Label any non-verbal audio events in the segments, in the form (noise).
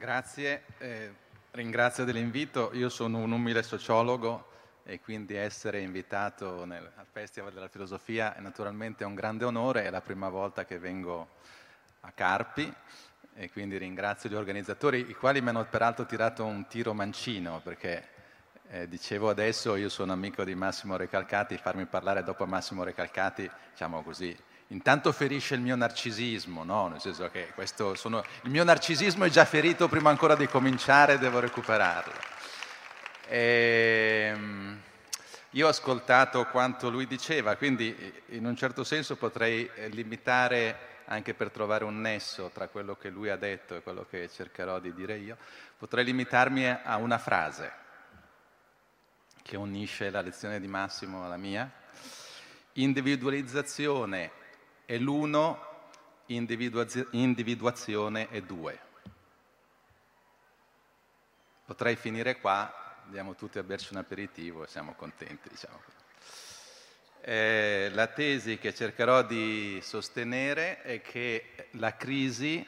Grazie, eh, ringrazio dell'invito. Io sono un umile sociologo e quindi essere invitato nel, al Festival della Filosofia è naturalmente un grande onore, è la prima volta che vengo a Carpi e quindi ringrazio gli organizzatori, i quali mi hanno peraltro tirato un tiro mancino perché eh, dicevo adesso io sono amico di Massimo Recalcati, farmi parlare dopo Massimo Recalcati, diciamo così, intanto ferisce il mio narcisismo, no? Nel senso che sono, il mio narcisismo è già ferito prima ancora di cominciare, devo recuperarlo. E, ehm, io ho ascoltato quanto lui diceva, quindi in un certo senso potrei eh, limitare anche per trovare un nesso tra quello che lui ha detto e quello che cercherò di dire io, potrei limitarmi a una frase che unisce la lezione di Massimo alla mia. Individualizzazione è l'uno, individuaz- individuazione è due. Potrei finire qua, andiamo tutti a berci un aperitivo e siamo contenti, diciamo. Eh, la tesi che cercherò di sostenere è che la crisi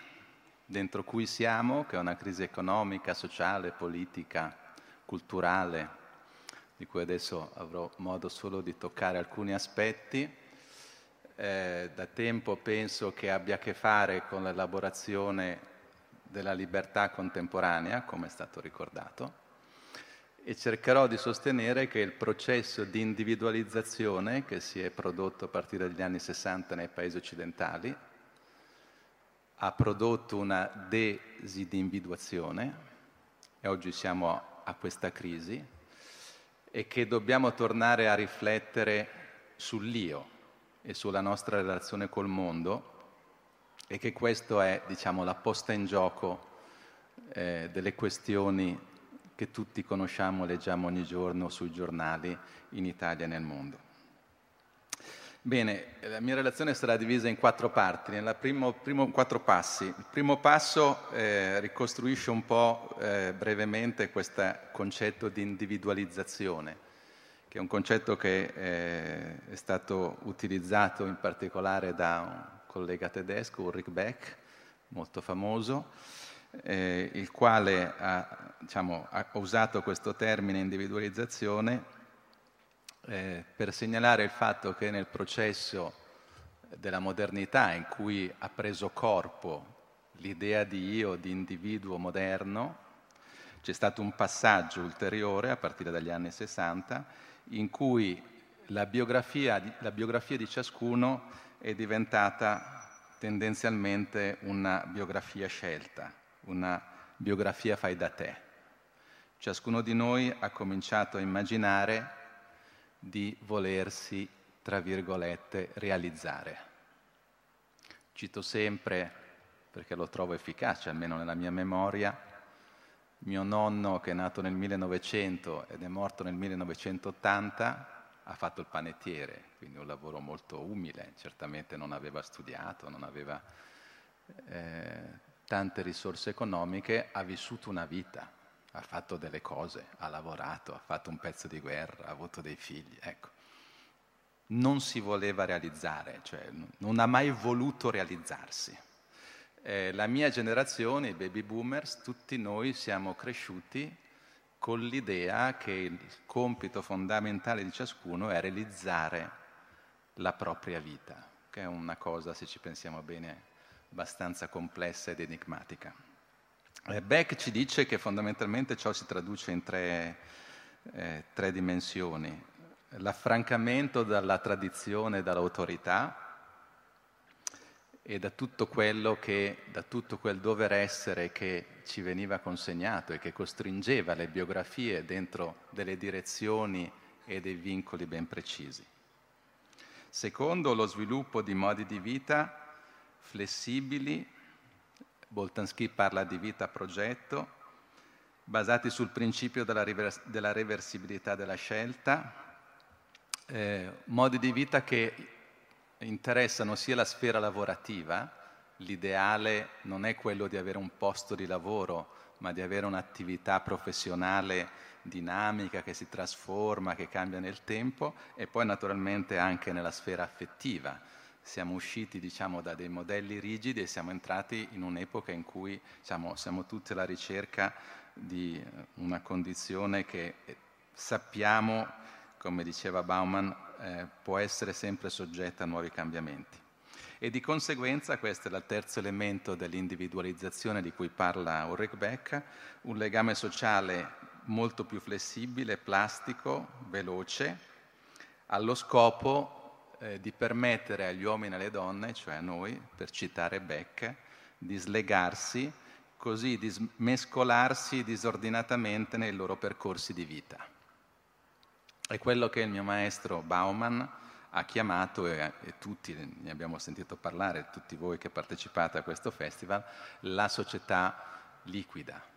dentro cui siamo, che è una crisi economica, sociale, politica, culturale, di cui adesso avrò modo solo di toccare alcuni aspetti, eh, da tempo penso che abbia a che fare con l'elaborazione della libertà contemporanea, come è stato ricordato, e cercherò di sostenere che il processo di individualizzazione che si è prodotto a partire dagli anni 60 nei paesi occidentali ha prodotto una desindividuazione e oggi siamo a questa crisi e che dobbiamo tornare a riflettere sull'io e sulla nostra relazione col mondo e che questa è diciamo, la posta in gioco eh, delle questioni che tutti conosciamo leggiamo ogni giorno sui giornali in Italia e nel mondo. Bene, la mia relazione sarà divisa in quattro parti, nella primo, primo quattro passi. Il primo passo eh, ricostruisce un po' eh, brevemente questo concetto di individualizzazione, che è un concetto che eh, è stato utilizzato in particolare da un collega tedesco, Ulrich Beck, molto famoso, eh, il quale ha, diciamo, ha, usato questo termine individualizzazione eh, per segnalare il fatto che nel processo della modernità in cui ha preso corpo l'idea di io, di individuo moderno, c'è stato un passaggio ulteriore a partire dagli anni 60 in cui la biografia, la biografia di ciascuno è diventata tendenzialmente una biografia scelta una biografia fai da te. Ciascuno di noi ha cominciato a immaginare di volersi, tra virgolette, realizzare. Cito sempre, perché lo trovo efficace, almeno nella mia memoria, mio nonno che è nato nel 1900 ed è morto nel 1980 ha fatto il panettiere, quindi un lavoro molto umile, certamente non aveva studiato, non aveva eh, tante risorse economiche, ha vissuto una vita, ha fatto delle cose, ha lavorato, ha fatto un pezzo di guerra, ha avuto dei figli, ecco. Non si voleva realizzare, cioè non ha mai voluto realizzarsi. Eh, la mia generazione, i baby boomers, tutti noi siamo cresciuti con l'idea che il compito fondamentale di ciascuno è realizzare la propria vita, che è una cosa, se ci pensiamo bene, abbastanza complessa ed enigmatica. Eh, Beck ci dice che fondamentalmente ciò si traduce in tre, eh, tre dimensioni. L'affrancamento dalla tradizione e dall'autorità e da tutto quello che, da tutto quel dover essere che ci veniva consegnato e che costringeva le biografie dentro delle direzioni e dei vincoli ben precisi. Secondo, lo sviluppo di modi di vita flessibili, Boltanski parla di vita a progetto, basati sul principio della, rivers- della reversibilità della scelta, eh, modi di vita che interessano sia la sfera lavorativa, l'ideale non è quello di avere un posto di lavoro, ma di avere un'attività professionale dinamica che si trasforma, che cambia nel tempo, e poi naturalmente anche nella sfera affettiva, siamo usciti diciamo, da dei modelli rigidi e siamo entrati in un'epoca in cui diciamo, siamo tutti alla ricerca di una condizione che sappiamo, come diceva Bauman, eh, può essere sempre soggetta a nuovi cambiamenti. E di conseguenza questo è il terzo elemento dell'individualizzazione di cui parla Ulrich Beck, un legame sociale molto più flessibile, plastico, veloce, allo scopo eh, di permettere agli uomini e alle donne, cioè a noi, per citare Beck, di slegarsi, così di mescolarsi disordinatamente nei loro percorsi di vita. È quello che il mio maestro Bauman ha chiamato, e, e tutti ne abbiamo sentito parlare, tutti voi che partecipate a questo festival, la società liquida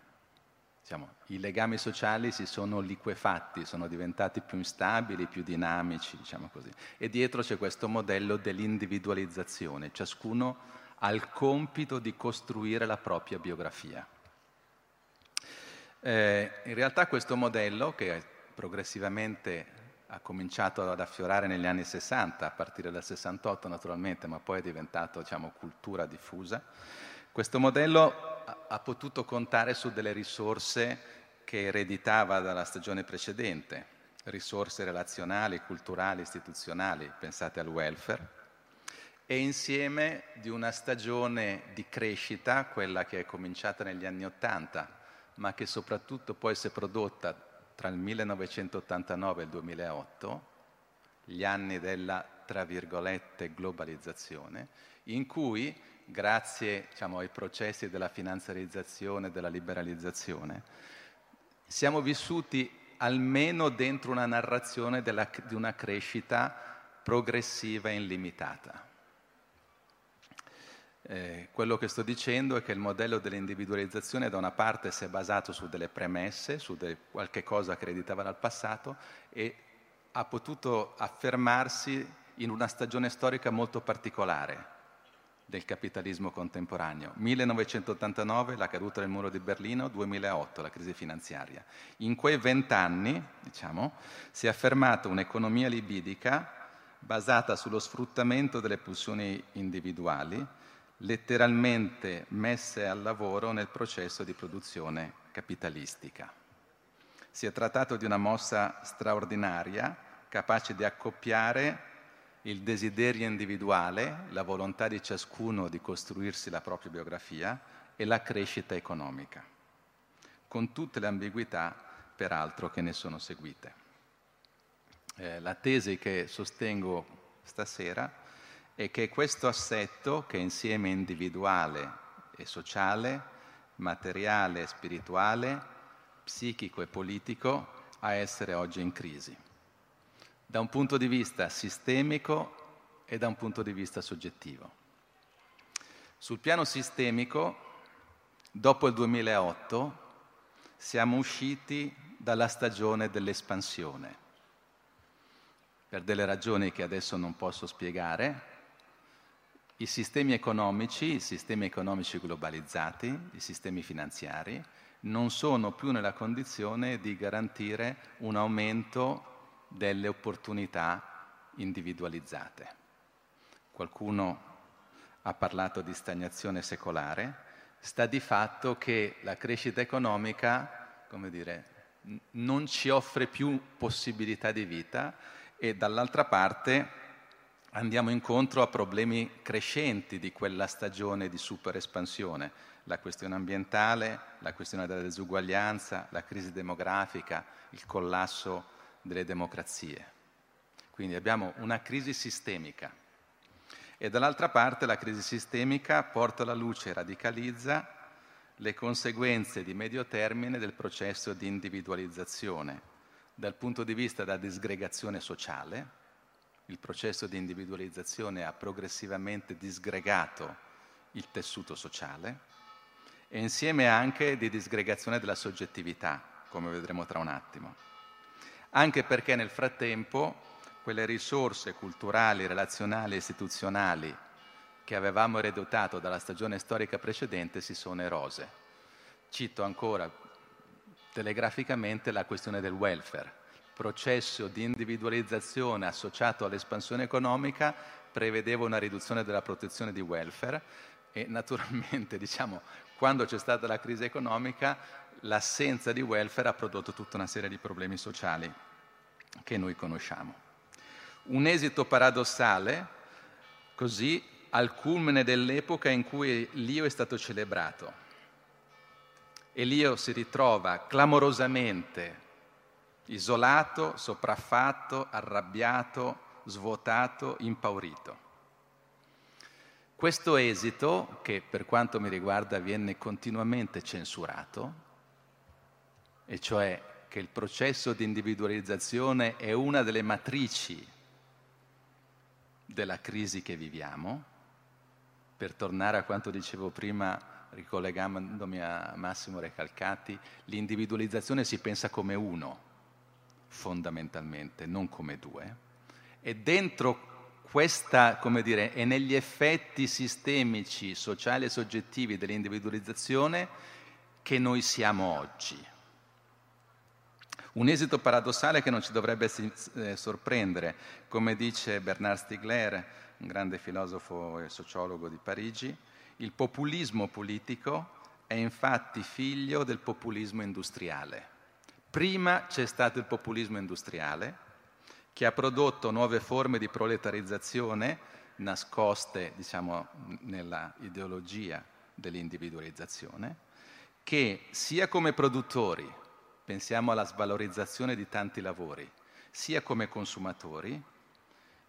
diciamo, i legami sociali si sono liquefatti, sono diventati più instabili, più dinamici, diciamo così. E dietro c'è questo modello dell'individualizzazione, ciascuno ha il compito di costruire la propria biografia. Eh, in realtà questo modello, che progressivamente ha cominciato ad affiorare negli anni 60, a partire dal 68 naturalmente, ma poi è diventato diciamo, cultura diffusa, questo modello ha potuto contare su delle risorse che ereditava dalla stagione precedente, risorse relazionali, culturali, istituzionali, pensate al welfare, e insieme di una stagione di crescita, quella che è cominciata negli anni Ottanta, ma che soprattutto poi si è prodotta tra il 1989 e il 2008, gli anni della, tra virgolette, globalizzazione, in cui grazie diciamo, ai processi della finanziarizzazione e della liberalizzazione, siamo vissuti almeno dentro una narrazione della, di una crescita progressiva e illimitata. Eh, quello che sto dicendo è che il modello dell'individualizzazione da una parte si è basato su delle premesse, su de- qualche cosa che ereditava dal passato e ha potuto affermarsi in una stagione storica molto particolare, del capitalismo contemporaneo. 1989 la caduta del muro di Berlino, 2008 la crisi finanziaria. In quei vent'anni, diciamo, si è affermata un'economia libidica basata sullo sfruttamento delle pulsioni individuali, letteralmente messe al lavoro nel processo di produzione capitalistica. Si è trattato di una mossa straordinaria, capace di accoppiare il desiderio individuale, la volontà di ciascuno di costruirsi la propria biografia e la crescita economica, con tutte le ambiguità peraltro che ne sono seguite. Eh, la tesi che sostengo stasera è che questo assetto, che insieme individuale e sociale, materiale e spirituale, psichico e politico, a essere oggi in crisi da un punto di vista sistemico e da un punto di vista soggettivo. Sul piano sistemico, dopo il 2008, siamo usciti dalla stagione dell'espansione, per delle ragioni che adesso non posso spiegare. I sistemi economici, i sistemi economici globalizzati, i sistemi finanziari, non sono più nella condizione di garantire un aumento delle opportunità individualizzate. Qualcuno ha parlato di stagnazione secolare, sta di fatto che la crescita economica, come dire, non ci offre più possibilità di vita e dall'altra parte andiamo incontro a problemi crescenti di quella stagione di super espansione, la questione ambientale, la questione della disuguaglianza, la crisi demografica, il collasso delle democrazie. Quindi abbiamo una crisi sistemica e dall'altra parte la crisi sistemica porta alla luce e radicalizza le conseguenze di medio termine del processo di individualizzazione dal punto di vista della disgregazione sociale. Il processo di individualizzazione ha progressivamente disgregato il tessuto sociale e insieme anche di disgregazione della soggettività, come vedremo tra un attimo anche perché nel frattempo quelle risorse culturali, relazionali e istituzionali che avevamo ereditato dalla stagione storica precedente si sono erose. Cito ancora telegraficamente la questione del welfare, processo di individualizzazione associato all'espansione economica prevedeva una riduzione della protezione di welfare e naturalmente (laughs) diciamo, quando c'è stata la crisi economica l'assenza di welfare ha prodotto tutta una serie di problemi sociali che noi conosciamo. Un esito paradossale, così, al culmine dell'epoca in cui l'io è stato celebrato. E l'io si ritrova clamorosamente isolato, sopraffatto, arrabbiato, svuotato, impaurito. Questo esito, che per quanto mi riguarda viene continuamente censurato, e cioè che il processo di individualizzazione è una delle matrici della crisi che viviamo, per tornare a quanto dicevo prima, ricollegandomi a Massimo Recalcati, l'individualizzazione si pensa come uno, fondamentalmente, non come due, e dentro questa, come dire, e negli effetti sistemici, sociali e soggettivi dell'individualizzazione che noi siamo oggi. Un esito paradossale che non ci dovrebbe eh, sorprendere, come dice Bernard Stiegler, un grande filosofo e sociologo di Parigi, il populismo politico è infatti figlio del populismo industriale. Prima c'è stato il populismo industriale, che ha prodotto nuove forme di proletarizzazione nascoste, diciamo, nella ideologia dell'individualizzazione, che sia come produttori pensiamo alla svalorizzazione di tanti lavori, sia come consumatori,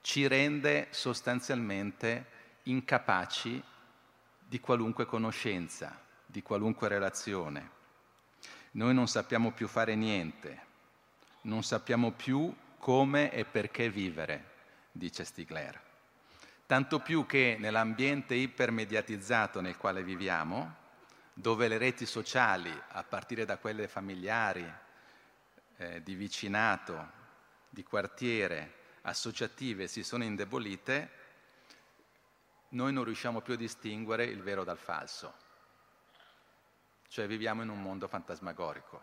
ci rende sostanzialmente incapaci di qualunque conoscenza, di qualunque relazione. Noi non sappiamo più fare niente, non sappiamo più come e perché vivere, dice Stigler. Tanto più che nell'ambiente ipermediatizzato nel quale viviamo, dove le reti sociali, a partire da quelle familiari, eh, di vicinato, di quartiere, associative, si sono indebolite, noi non riusciamo più a distinguere il vero dal falso. Cioè viviamo in un mondo fantasmagorico.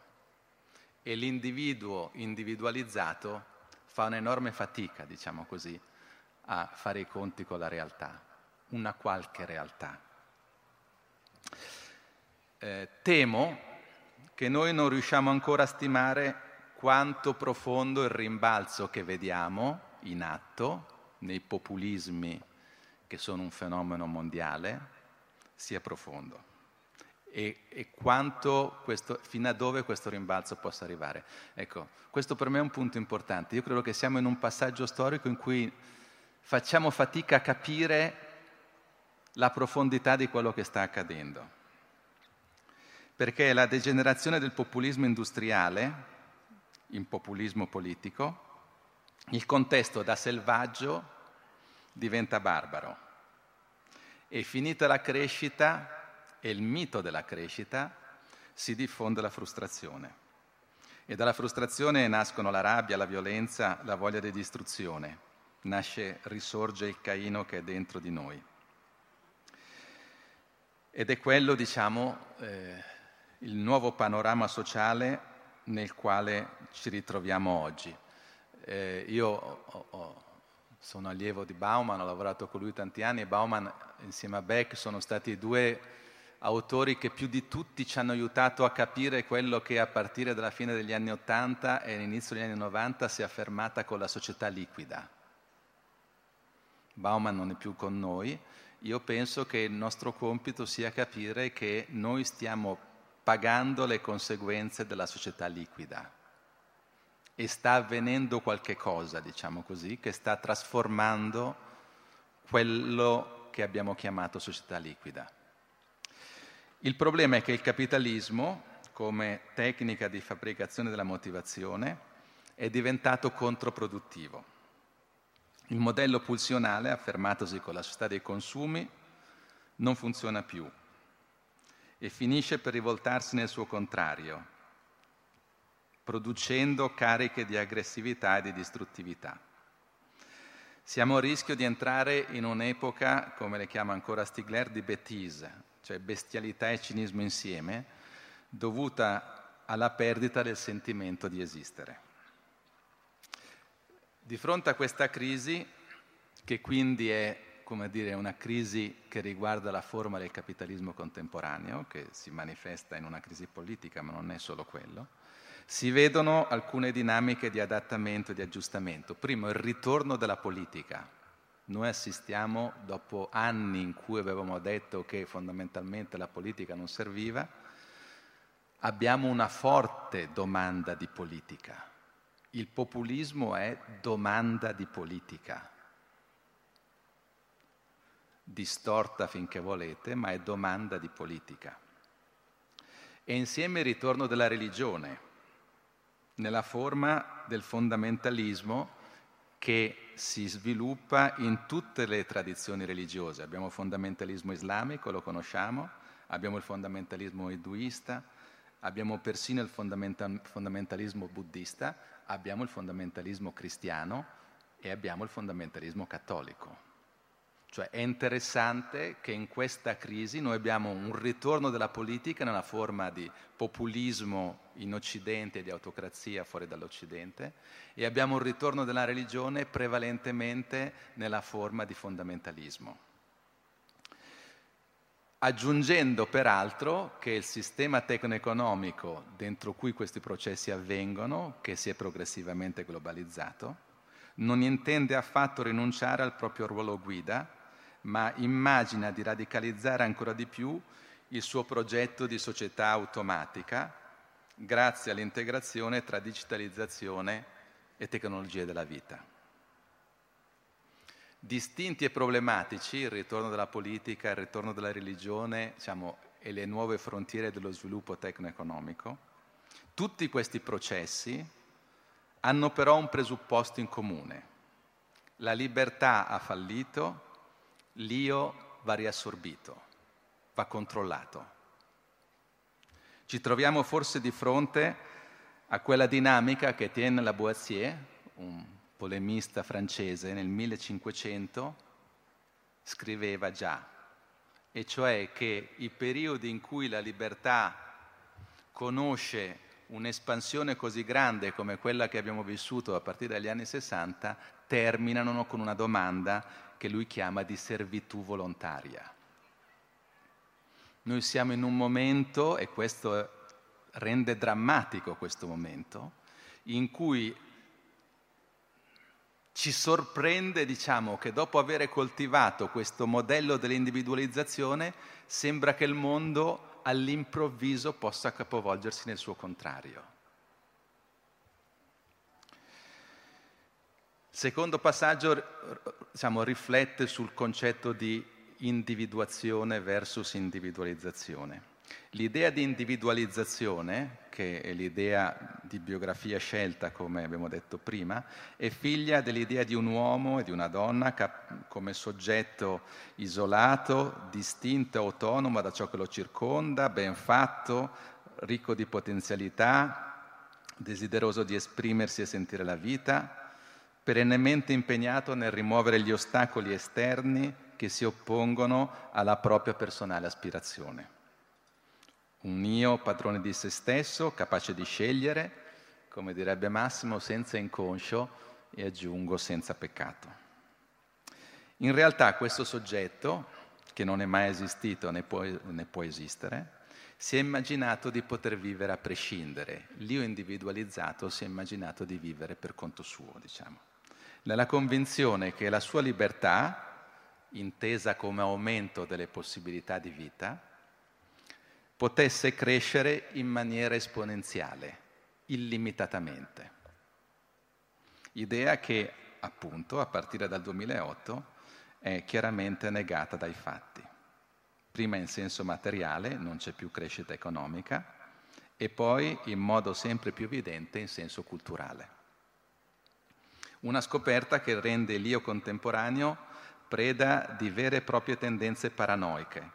E l'individuo individualizzato fa un'enorme fatica, diciamo così, a fare i conti con la realtà, una qualche realtà. Eh, temo che noi non riusciamo ancora a stimare quanto profondo il rimbalzo che vediamo in atto nei populismi che sono un fenomeno mondiale sia profondo e, e questo, fino a dove questo rimbalzo possa arrivare. Ecco, questo per me è un punto importante. Io credo che siamo in un passaggio storico in cui facciamo fatica a capire la profondità di quello che sta accadendo perché la degenerazione del populismo industriale in populismo politico, il contesto da selvaggio diventa barbaro e finita la crescita e il mito della crescita si diffonde la frustrazione. E dalla frustrazione nascono la rabbia, la violenza, la voglia di distruzione. Nasce, risorge il Caino che è dentro di noi. Ed è quello, diciamo, eh, il nuovo panorama sociale nel quale ci ritroviamo oggi. Eh, io ho, ho, sono allievo di Bauman, ho lavorato con lui tanti anni e Bauman insieme a Beck sono stati due autori che più di tutti ci hanno aiutato a capire quello che a partire dalla fine degli anni Ottanta e all'inizio degli anni Novanta si è affermata con la società liquida. Bauman non è più con noi, io penso che il nostro compito sia capire che noi stiamo pagando le conseguenze della società liquida. E sta avvenendo qualche cosa, diciamo così, che sta trasformando quello che abbiamo chiamato società liquida. Il problema è che il capitalismo, come tecnica di fabbricazione della motivazione, è diventato controproduttivo. Il modello pulsionale, affermatosi con la società dei consumi, non funziona più e finisce per rivoltarsi nel suo contrario, producendo cariche di aggressività e di distruttività. Siamo a rischio di entrare in un'epoca, come le chiama ancora Stigler, di bêtise, cioè bestialità e cinismo insieme, dovuta alla perdita del sentimento di esistere. Di fronte a questa crisi, che quindi è come dire, una crisi che riguarda la forma del capitalismo contemporaneo, che si manifesta in una crisi politica, ma non è solo quello, si vedono alcune dinamiche di adattamento e di aggiustamento. Primo, il ritorno della politica. Noi assistiamo, dopo anni in cui avevamo detto che fondamentalmente la politica non serviva, abbiamo una forte domanda di politica. Il populismo è domanda di politica distorta finché volete, ma è domanda di politica. E insieme il ritorno della religione, nella forma del fondamentalismo che si sviluppa in tutte le tradizioni religiose. Abbiamo il fondamentalismo islamico, lo conosciamo, abbiamo il fondamentalismo induista, abbiamo persino il fondamentalismo buddista, abbiamo il fondamentalismo cristiano e abbiamo il fondamentalismo cattolico. Cioè è interessante che in questa crisi noi abbiamo un ritorno della politica nella forma di populismo in Occidente e di autocrazia fuori dall'Occidente e abbiamo un ritorno della religione prevalentemente nella forma di fondamentalismo. Aggiungendo peraltro che il sistema tecno-economico dentro cui questi processi avvengono, che si è progressivamente globalizzato, non intende affatto rinunciare al proprio ruolo guida, ma immagina di radicalizzare ancora di più il suo progetto di società automatica grazie all'integrazione tra digitalizzazione e tecnologie della vita. Distinti e problematici il ritorno della politica, il ritorno della religione diciamo, e le nuove frontiere dello sviluppo tecno-economico, tutti questi processi hanno però un presupposto in comune. La libertà ha fallito l'io va riassorbito, va controllato. Ci troviamo forse di fronte a quella dinamica che Etienne Lavoisier, un polemista francese, nel 1500 scriveva già, e cioè che i periodi in cui la libertà conosce un'espansione così grande come quella che abbiamo vissuto a partire dagli anni 60 terminano con una domanda che lui chiama di servitù volontaria. Noi siamo in un momento, e questo rende drammatico questo momento, in cui ci sorprende, diciamo, che dopo aver coltivato questo modello dell'individualizzazione, sembra che il mondo all'improvviso possa capovolgersi nel suo contrario. Secondo passaggio diciamo, riflette sul concetto di individuazione versus individualizzazione. L'idea di individualizzazione, che è l'idea di biografia scelta, come abbiamo detto prima, è figlia dell'idea di un uomo e di una donna come soggetto isolato, distinto e autonomo da ciò che lo circonda, ben fatto, ricco di potenzialità, desideroso di esprimersi e sentire la vita, perennemente impegnato nel rimuovere gli ostacoli esterni che si oppongono alla propria personale aspirazione. Un io padrone di se stesso, capace di scegliere, come direbbe Massimo, senza inconscio e aggiungo senza peccato. In realtà questo soggetto, che non è mai esistito né può, né può esistere, si è immaginato di poter vivere a prescindere. L'io individualizzato si è immaginato di vivere per conto suo, diciamo nella convinzione che la sua libertà, intesa come aumento delle possibilità di vita, potesse crescere in maniera esponenziale, illimitatamente. Idea che, appunto, a partire dal 2008 è chiaramente negata dai fatti. Prima in senso materiale non c'è più crescita economica e poi in modo sempre più evidente in senso culturale. Una scoperta che rende l'io contemporaneo preda di vere e proprie tendenze paranoiche,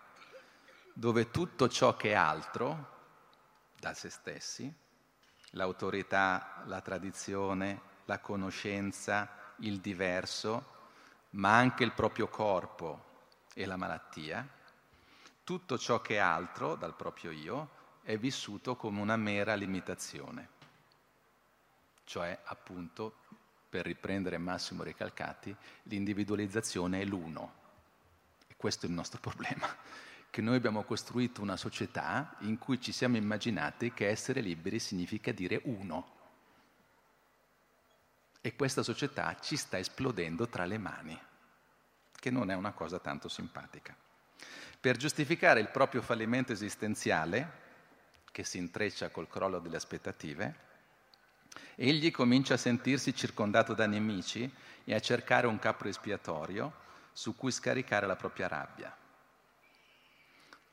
dove tutto ciò che è altro da se stessi, l'autorità, la tradizione, la conoscenza, il diverso, ma anche il proprio corpo e la malattia, tutto ciò che è altro dal proprio io è vissuto come una mera limitazione, cioè appunto per riprendere Massimo Ricalcati, l'individualizzazione è l'uno. E questo è il nostro (laughs) problema, che noi abbiamo costruito una società in cui ci siamo immaginati che essere liberi significa dire uno. E questa società ci sta esplodendo tra le mani, che non è una cosa tanto simpatica. Per giustificare il proprio fallimento esistenziale, che si intreccia col crollo delle aspettative, egli comincia a sentirsi circondato da nemici e a cercare un capro espiatorio su cui scaricare la propria rabbia.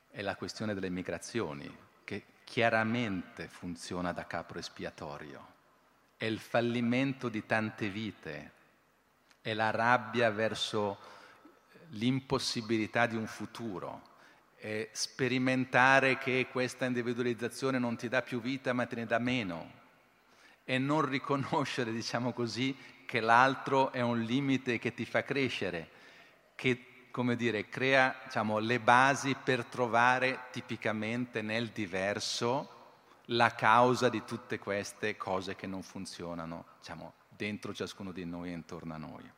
È la questione delle migrazioni, che chiaramente funziona da capro espiatorio. È il fallimento di tante vite, è la rabbia verso l'impossibilità di un futuro, è sperimentare che questa individualizzazione non ti dà più vita ma te ne dà meno e non riconoscere, diciamo così, che l'altro è un limite che ti fa crescere, che, come dire, crea diciamo, le basi per trovare tipicamente nel diverso la causa di tutte queste cose che non funzionano, diciamo, dentro ciascuno di noi e intorno a noi.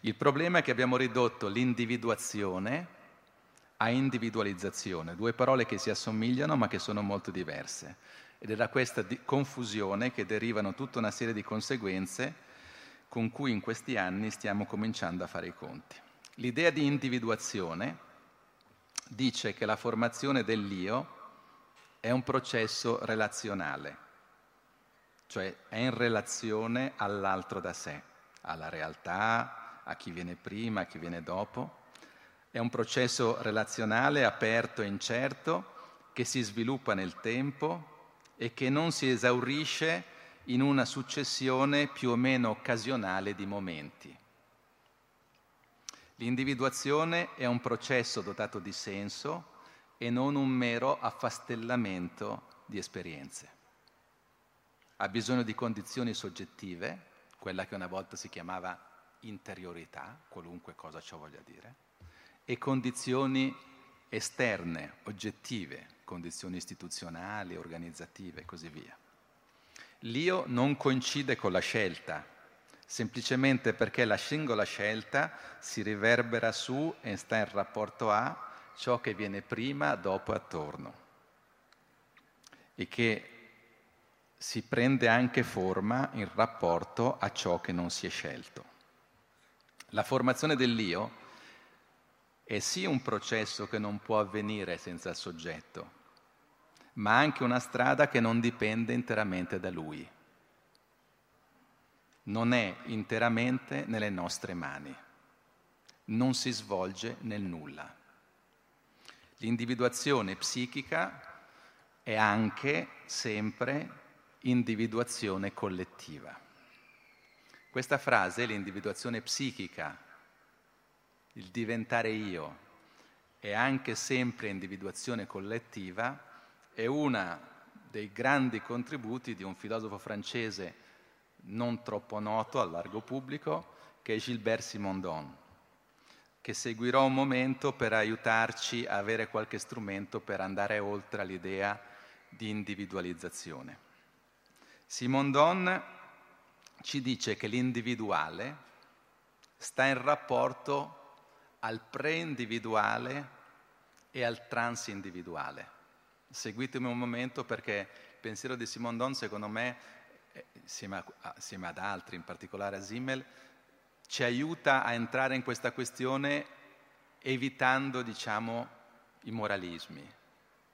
Il problema è che abbiamo ridotto l'individuazione a individualizzazione, due parole che si assomigliano ma che sono molto diverse. Ed è da questa confusione che derivano tutta una serie di conseguenze con cui in questi anni stiamo cominciando a fare i conti. L'idea di individuazione dice che la formazione dell'io è un processo relazionale, cioè è in relazione all'altro da sé, alla realtà, a chi viene prima, a chi viene dopo. È un processo relazionale aperto e incerto che si sviluppa nel tempo e che non si esaurisce in una successione più o meno occasionale di momenti. L'individuazione è un processo dotato di senso e non un mero affastellamento di esperienze. Ha bisogno di condizioni soggettive, quella che una volta si chiamava interiorità, qualunque cosa ciò voglia dire, e condizioni esterne, oggettive, condizioni istituzionali, organizzative e così via. L'io non coincide con la scelta, semplicemente perché la singola scelta si riverbera su e sta in rapporto a ciò che viene prima, dopo e attorno e che si prende anche forma in rapporto a ciò che non si è scelto. La formazione dell'io è sì un processo che non può avvenire senza il soggetto, ma anche una strada che non dipende interamente da lui. Non è interamente nelle nostre mani, non si svolge nel nulla. L'individuazione psichica è anche sempre individuazione collettiva. Questa frase, l'individuazione psichica, il diventare io, è anche sempre individuazione collettiva, è uno dei grandi contributi di un filosofo francese non troppo noto al largo pubblico, che è Gilbert Simondon, che seguirò un momento per aiutarci a avere qualche strumento per andare oltre all'idea di individualizzazione. Simondon ci dice che l'individuale sta in rapporto al pre-individuale e al transindividuale. Seguitemi un momento perché il pensiero di Simondon, secondo me, eh, insieme, a, insieme ad altri, in particolare a Simmel, ci aiuta a entrare in questa questione evitando, diciamo, i moralismi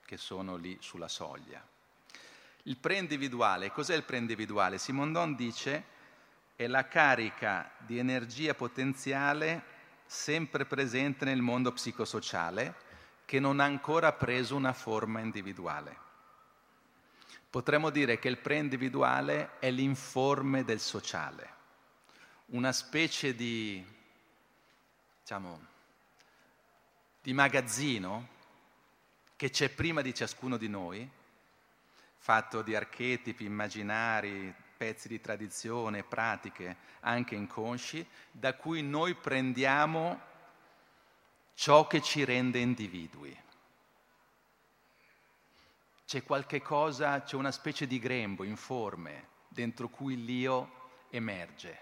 che sono lì sulla soglia. Il pre-individuale, cos'è il pre-individuale? Simondon dice è la carica di energia potenziale sempre presente nel mondo psicosociale che non ha ancora preso una forma individuale. Potremmo dire che il pre-individuale è l'informe del sociale, una specie di, diciamo, di magazzino che c'è prima di ciascuno di noi, fatto di archetipi immaginari, pezzi di tradizione, pratiche anche inconsci, da cui noi prendiamo ciò che ci rende individui. C'è qualche cosa, c'è una specie di grembo informe dentro cui l'io emerge.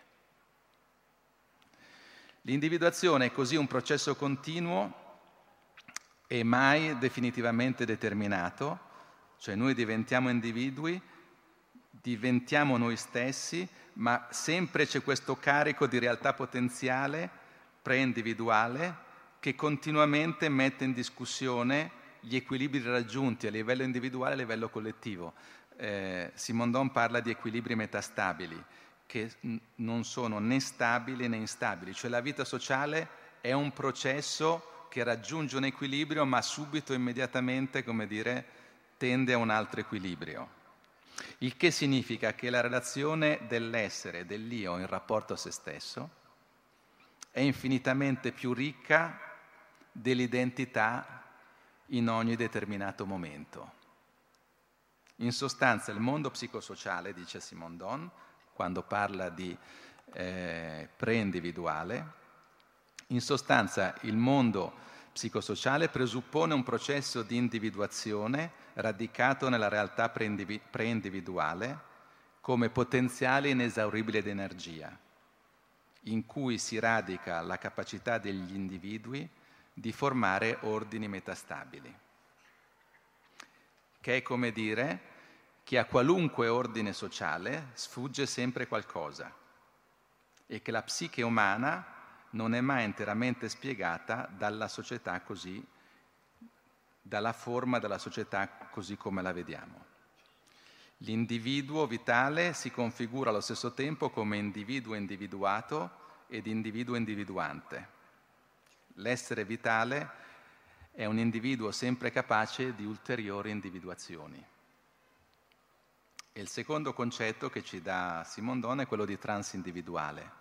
L'individuazione è così un processo continuo e mai definitivamente determinato, cioè noi diventiamo individui, diventiamo noi stessi, ma sempre c'è questo carico di realtà potenziale pre-individuale che continuamente mette in discussione gli equilibri raggiunti a livello individuale e a livello collettivo. Eh, Simondon parla di equilibri metastabili, che n- non sono né stabili né instabili, cioè la vita sociale è un processo che raggiunge un equilibrio ma subito, immediatamente, come dire, tende a un altro equilibrio. Il che significa che la relazione dell'essere, dell'io in rapporto a se stesso, è infinitamente più ricca dell'identità in ogni determinato momento. In sostanza il mondo psicosociale, dice Simon Don, quando parla di eh, pre-individuale, in sostanza il mondo psicosociale presuppone un processo di individuazione radicato nella realtà pre-individuale come potenziale inesauribile di energia, in cui si radica la capacità degli individui di formare ordini metastabili, che è come dire che a qualunque ordine sociale sfugge sempre qualcosa e che la psiche umana non è mai interamente spiegata dalla società così, dalla forma della società così come la vediamo. L'individuo vitale si configura allo stesso tempo come individuo individuato ed individuo individuante L'essere vitale è un individuo sempre capace di ulteriori individuazioni. E il secondo concetto che ci dà Simondone è quello di transindividuale.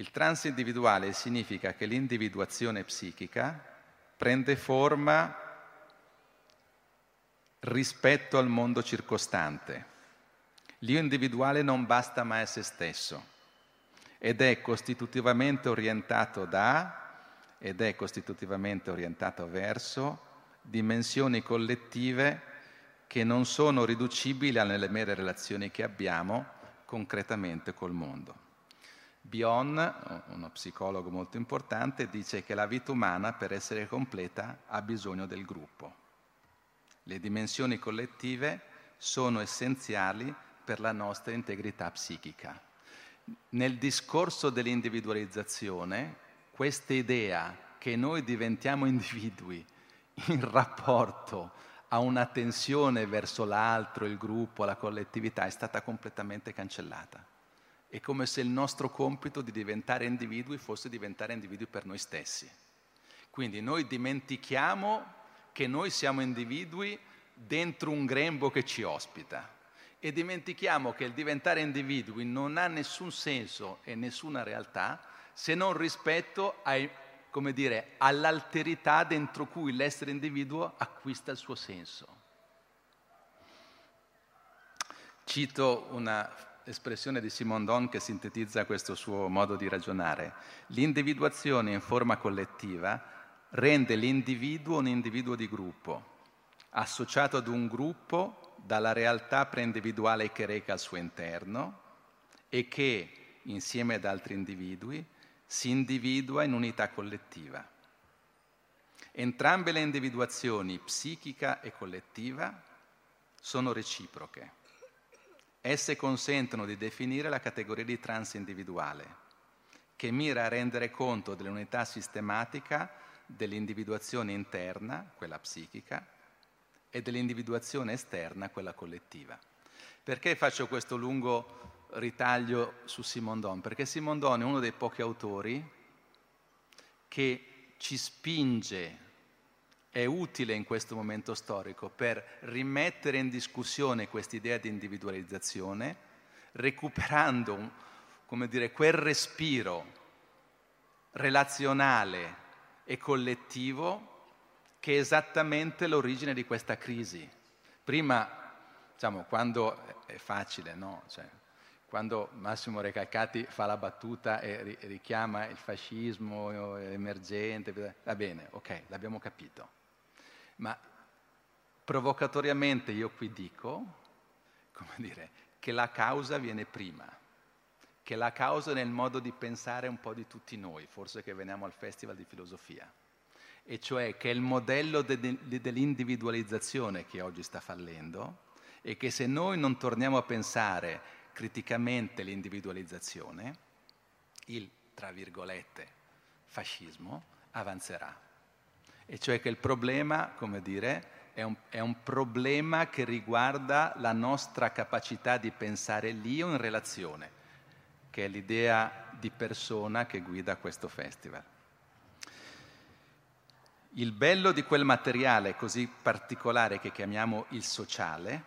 Il transindividuale significa che l'individuazione psichica prende forma rispetto al mondo circostante. L'io individuale non basta mai a se stesso ed è costitutivamente orientato da ed è costitutivamente orientato verso dimensioni collettive che non sono riducibili alle mere relazioni che abbiamo concretamente col mondo. Bion, uno psicologo molto importante, dice che la vita umana per essere completa ha bisogno del gruppo. Le dimensioni collettive sono essenziali per la nostra integrità psichica. Nel discorso dell'individualizzazione, questa idea che noi diventiamo individui in rapporto a una tensione verso l'altro, il gruppo, la collettività, è stata completamente cancellata. È come se il nostro compito di diventare individui fosse diventare individui per noi stessi. Quindi noi dimentichiamo che noi siamo individui dentro un grembo che ci ospita e dimentichiamo che il diventare individui non ha nessun senso e nessuna realtà se non rispetto ai, dire, all'alterità dentro cui l'essere individuo acquista il suo senso. Cito un'espressione di Simon Don che sintetizza questo suo modo di ragionare. L'individuazione in forma collettiva rende l'individuo un individuo di gruppo, associato ad un gruppo dalla realtà preindividuale che reca al suo interno e che, insieme ad altri individui, si individua in unità collettiva. Entrambe le individuazioni, psichica e collettiva, sono reciproche. Esse consentono di definire la categoria di transindividuale, che mira a rendere conto dell'unità sistematica dell'individuazione interna, quella psichica, e dell'individuazione esterna, quella collettiva. Perché faccio questo lungo ritaglio su Simondon, perché Simondon è uno dei pochi autori che ci spinge, è utile in questo momento storico per rimettere in discussione quest'idea di individualizzazione, recuperando dire, quel respiro relazionale e collettivo che è esattamente l'origine di questa crisi. Prima, diciamo, quando è facile, no? Cioè, quando Massimo Recalcati fa la battuta e richiama il fascismo emergente, va bene, ok, l'abbiamo capito. Ma provocatoriamente io qui dico, come dire, che la causa viene prima. che la causa nel modo di pensare un po' di tutti noi, forse che veniamo al Festival di Filosofia, e cioè che è il modello de- de- dell'individualizzazione che oggi sta fallendo e che se noi non torniamo a pensare criticamente l'individualizzazione, il, tra virgolette, fascismo avanzerà. E cioè che il problema, come dire, è un, è un, problema che riguarda la nostra capacità di pensare l'io in relazione, che è l'idea di persona che guida questo festival. Il bello di quel materiale così particolare che chiamiamo il sociale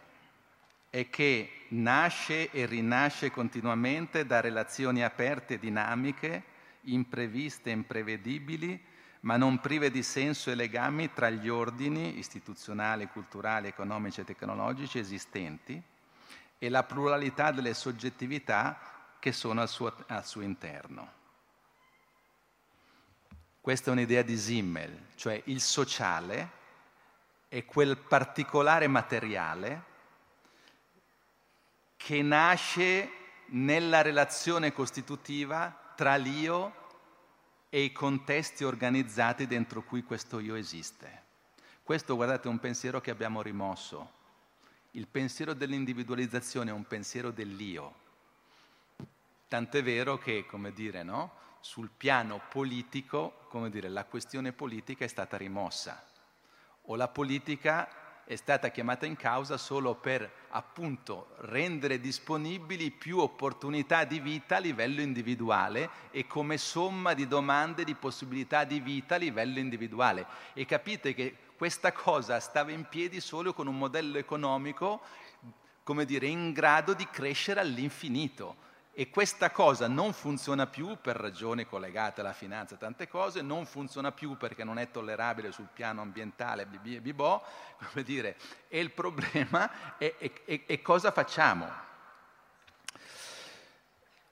è che nasce e rinasce continuamente da relazioni aperte e dinamiche, impreviste e imprevedibili, ma non prive di senso e legami tra gli ordini istituzionali, culturali, economici e tecnologici esistenti e la pluralità delle soggettività che sono al suo, al suo interno. Questa è un'idea di Simmel, cioè il sociale è quel particolare materiale che nasce nella relazione costitutiva tra l'io e i contesti organizzati dentro cui questo io esiste. Questo, guardate, è un pensiero che abbiamo rimosso. Il pensiero dell'individualizzazione è un pensiero dell'io. Tant'è vero che, come dire, no? sul piano politico, come dire, la questione politica è stata rimossa. O la politica è stata chiamata in causa solo per appunto rendere disponibili più opportunità di vita a livello individuale e come somma di domande di possibilità di vita a livello individuale. E capite che questa cosa stava in piedi solo con un modello economico, come dire, in grado di crescere all'infinito e questa cosa non funziona più per ragioni collegate alla finanza tante cose, non funziona più perché non è tollerabile sul piano ambientale, bibò, (laughs) come dire, e il problema è, è, è, è cosa facciamo?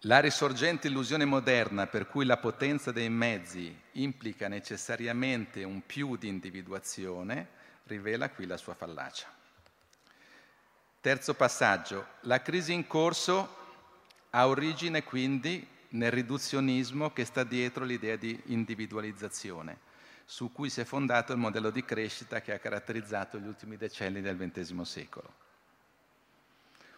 La risorgente illusione moderna per cui la potenza dei mezzi implica necessariamente un più di individuazione rivela qui la sua fallacia. Terzo passaggio, la crisi in corso ha origine quindi nel riduzionismo che sta dietro l'idea di individualizzazione, su cui si è fondato il modello di crescita che ha caratterizzato gli ultimi decenni del XX secolo.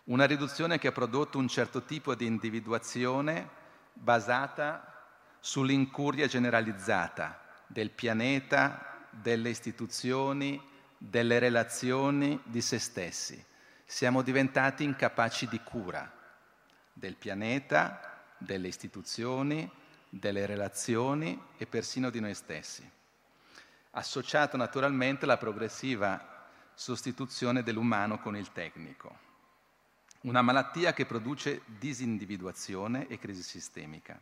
Una riduzione che ha prodotto un certo tipo di individuazione basata sull'incuria generalizzata del pianeta, delle istituzioni, delle relazioni di se stessi. Siamo diventati incapaci di cura del pianeta, delle istituzioni, delle relazioni e persino di noi stessi. Associato naturalmente alla progressiva sostituzione dell'umano con il tecnico. Una malattia che produce disindividuazione e crisi sistemica.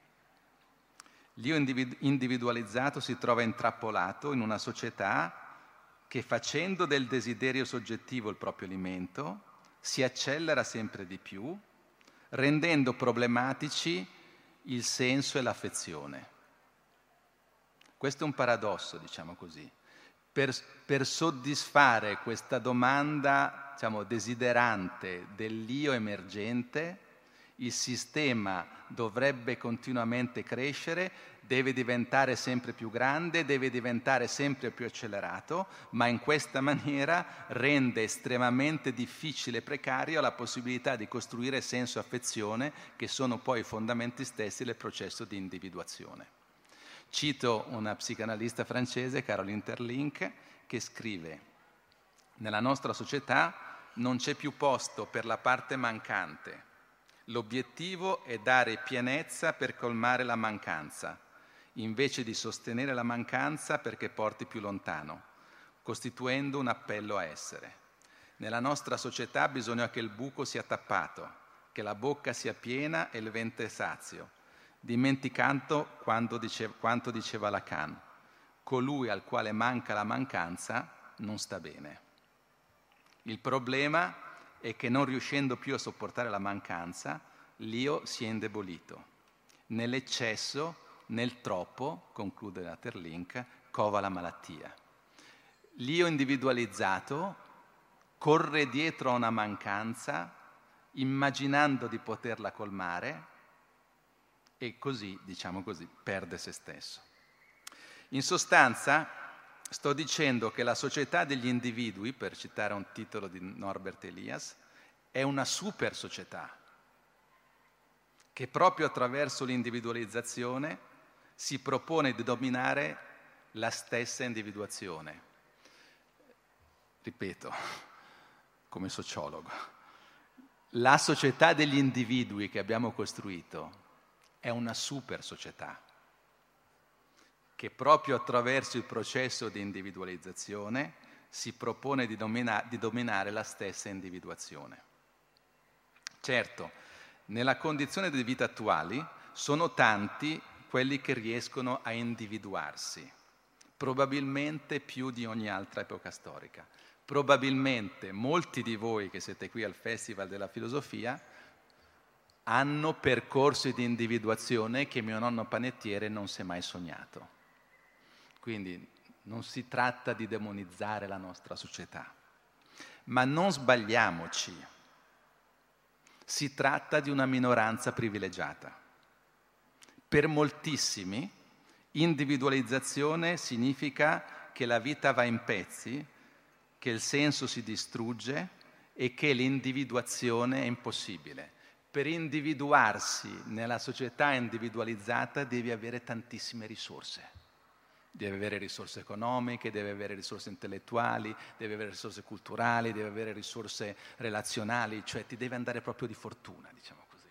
L'io individualizzato si trova intrappolato in una società che facendo del desiderio soggettivo il proprio alimento si accelera sempre di più rendendo problematici il senso e l'affezione. Questo è un paradosso, diciamo così. Per, per soddisfare questa domanda diciamo, desiderante dell'io emergente, il sistema dovrebbe continuamente crescere, deve diventare sempre più grande, deve diventare sempre più accelerato, ma in questa maniera rende estremamente difficile e precario la possibilità di costruire senso e affezione, che sono poi i fondamenti stessi del processo di individuazione. Cito una psicanalista francese, Caroline Terlink, che scrive, nella nostra società non c'è più posto per la parte mancante, L'obiettivo è dare pienezza per colmare la mancanza, invece di sostenere la mancanza perché porti più lontano, costituendo un appello a essere. Nella nostra società bisogna che il buco sia tappato, che la bocca sia piena e il ventre sazio, dimenticando diceva, quanto diceva Lacan, colui al quale manca la mancanza non sta bene. Il problema è che non riuscendo più a sopportare la mancanza, l'io si è indebolito. Nell'eccesso, nel troppo, conclude la Terlink, cova la malattia. L'io individualizzato corre dietro a una mancanza immaginando di poterla colmare, e così, diciamo così, perde se stesso. In sostanza, sto dicendo che la società degli individui, per citare un titolo di Norbert Elias, è una super società che proprio attraverso l'individualizzazione si propone di dominare la stessa individuazione. Ripeto, come sociologo, la società degli individui che abbiamo costruito è una super società che proprio attraverso il processo di individualizzazione si propone di, domina- di dominare la stessa individuazione. Certo, nella condizione di vita attuali sono tanti quelli che riescono a individuarsi, probabilmente più di ogni altra epoca storica. Probabilmente molti di voi che siete qui al Festival della Filosofia hanno percorsi di individuazione che mio nonno panettiere non si è mai sognato. Quindi non si tratta di demonizzare la nostra società, ma non sbagliamoci, si tratta di una minoranza privilegiata. Per moltissimi individualizzazione significa che la vita va in pezzi, che il senso si distrugge e che l'individuazione è impossibile per individuarsi nella società individualizzata devi avere tantissime risorse. Devi avere risorse economiche, devi avere risorse intellettuali, devi avere risorse culturali, devi avere risorse relazionali, cioè ti deve andare proprio di fortuna, diciamo così.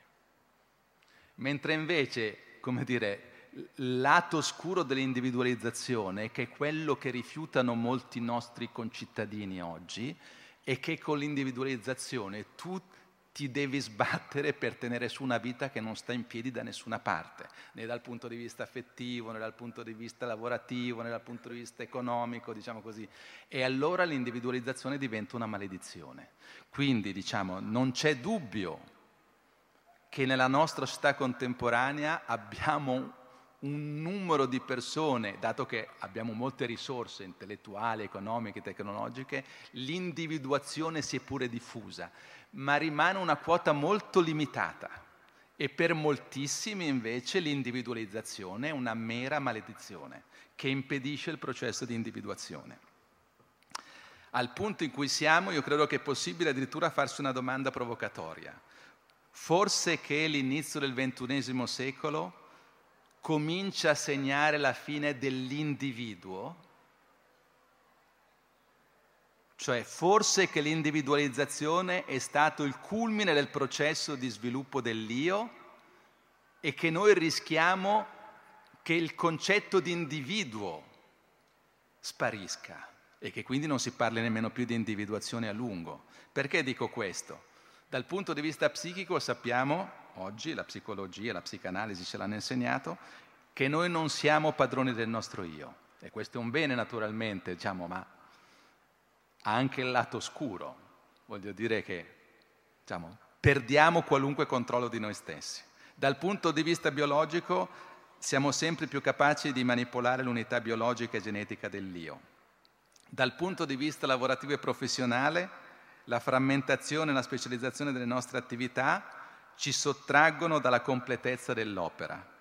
Mentre invece, come dire, lato oscuro dell'individualizzazione, che è quello che rifiutano molti nostri concittadini oggi, è che con l'individualizzazione tu ti devi sbattere per tenere su una vita che non sta in piedi da nessuna parte, né dal punto di vista affettivo, né dal punto di vista lavorativo, né dal punto di vista economico, diciamo così. E allora l'individualizzazione diventa una maledizione. Quindi, diciamo, non c'è dubbio che nella nostra società contemporanea abbiamo un numero di persone, dato che abbiamo molte risorse intellettuali, economiche, tecnologiche, l'individuazione si è pure diffusa ma rimane una quota molto limitata e per moltissimi invece l'individualizzazione è una mera maledizione che impedisce il processo di individuazione. Al punto in cui siamo, io credo che è possibile addirittura farsi una domanda provocatoria. Forse che l'inizio del XXI secolo comincia a segnare la fine dell'individuo cioè forse che l'individualizzazione è stato il culmine del processo di sviluppo dell'io e che noi rischiamo che il concetto di individuo sparisca e che quindi non si parli nemmeno più di individuazione a lungo. Perché dico questo? Dal punto di vista psichico sappiamo, oggi la psicologia, la psicanalisi ce l'hanno insegnato, che noi non siamo padroni del nostro io. E questo è un bene naturalmente, diciamo, ma ha anche il lato oscuro, voglio dire che diciamo, perdiamo qualunque controllo di noi stessi. Dal punto di vista biologico siamo sempre più capaci di manipolare l'unità biologica e genetica dell'io. Dal punto di vista lavorativo e professionale, la frammentazione e la specializzazione delle nostre attività ci sottraggono dalla completezza dell'opera.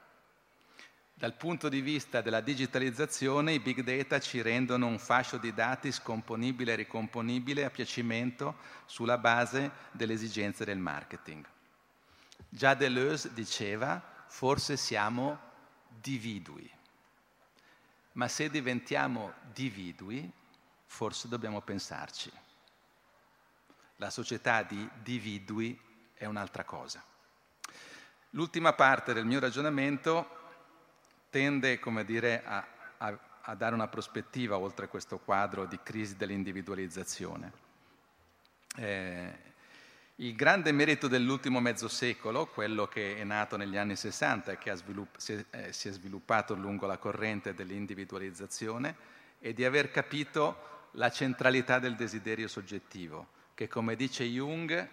Dal punto di vista della digitalizzazione, i big data ci rendono un fascio di dati scomponibile e ricomponibile a piacimento sulla base delle esigenze del marketing. Già Deleuze diceva, forse siamo dividui, ma se diventiamo dividui, forse dobbiamo pensarci. La società di dividui è un'altra cosa. L'ultima parte del mio ragionamento tende come dire, a, a, a dare una prospettiva oltre questo quadro di crisi dell'individualizzazione. Eh, il grande merito dell'ultimo mezzo secolo, quello che è nato negli anni 60 e che svilupp- si, è, eh, si, è, sviluppato lungo la corrente dell'individualizzazione, è di aver capito la centralità del desiderio soggettivo, che come dice Jung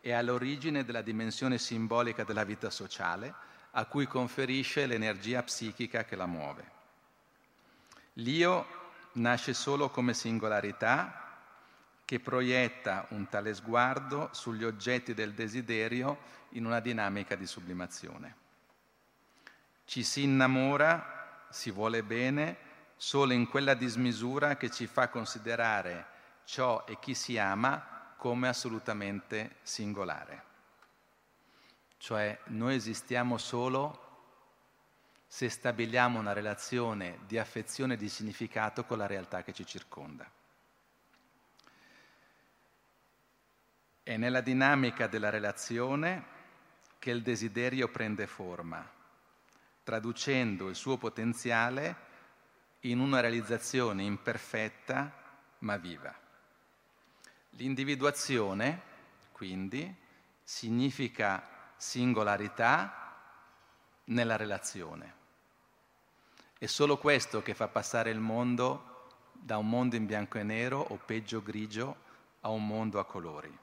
è all'origine della dimensione simbolica della vita sociale, a cui conferisce l'energia psichica che la muove. L'io nasce solo come singolarità che proietta un tale sguardo sugli oggetti del desiderio in una dinamica di sublimazione. Ci si innamora, si vuole bene, solo in quella dismisura che ci fa considerare ciò e chi si ama come assolutamente singolare. Cioè noi esistiamo solo se stabiliamo una relazione di affezione e di significato con la realtà che ci circonda. È nella dinamica della relazione che il desiderio prende forma, traducendo il suo potenziale in una realizzazione imperfetta ma viva. L'individuazione, quindi, significa singolarità nella relazione. È solo questo che fa passare il mondo da un mondo in bianco e nero o peggio grigio a un mondo a colori.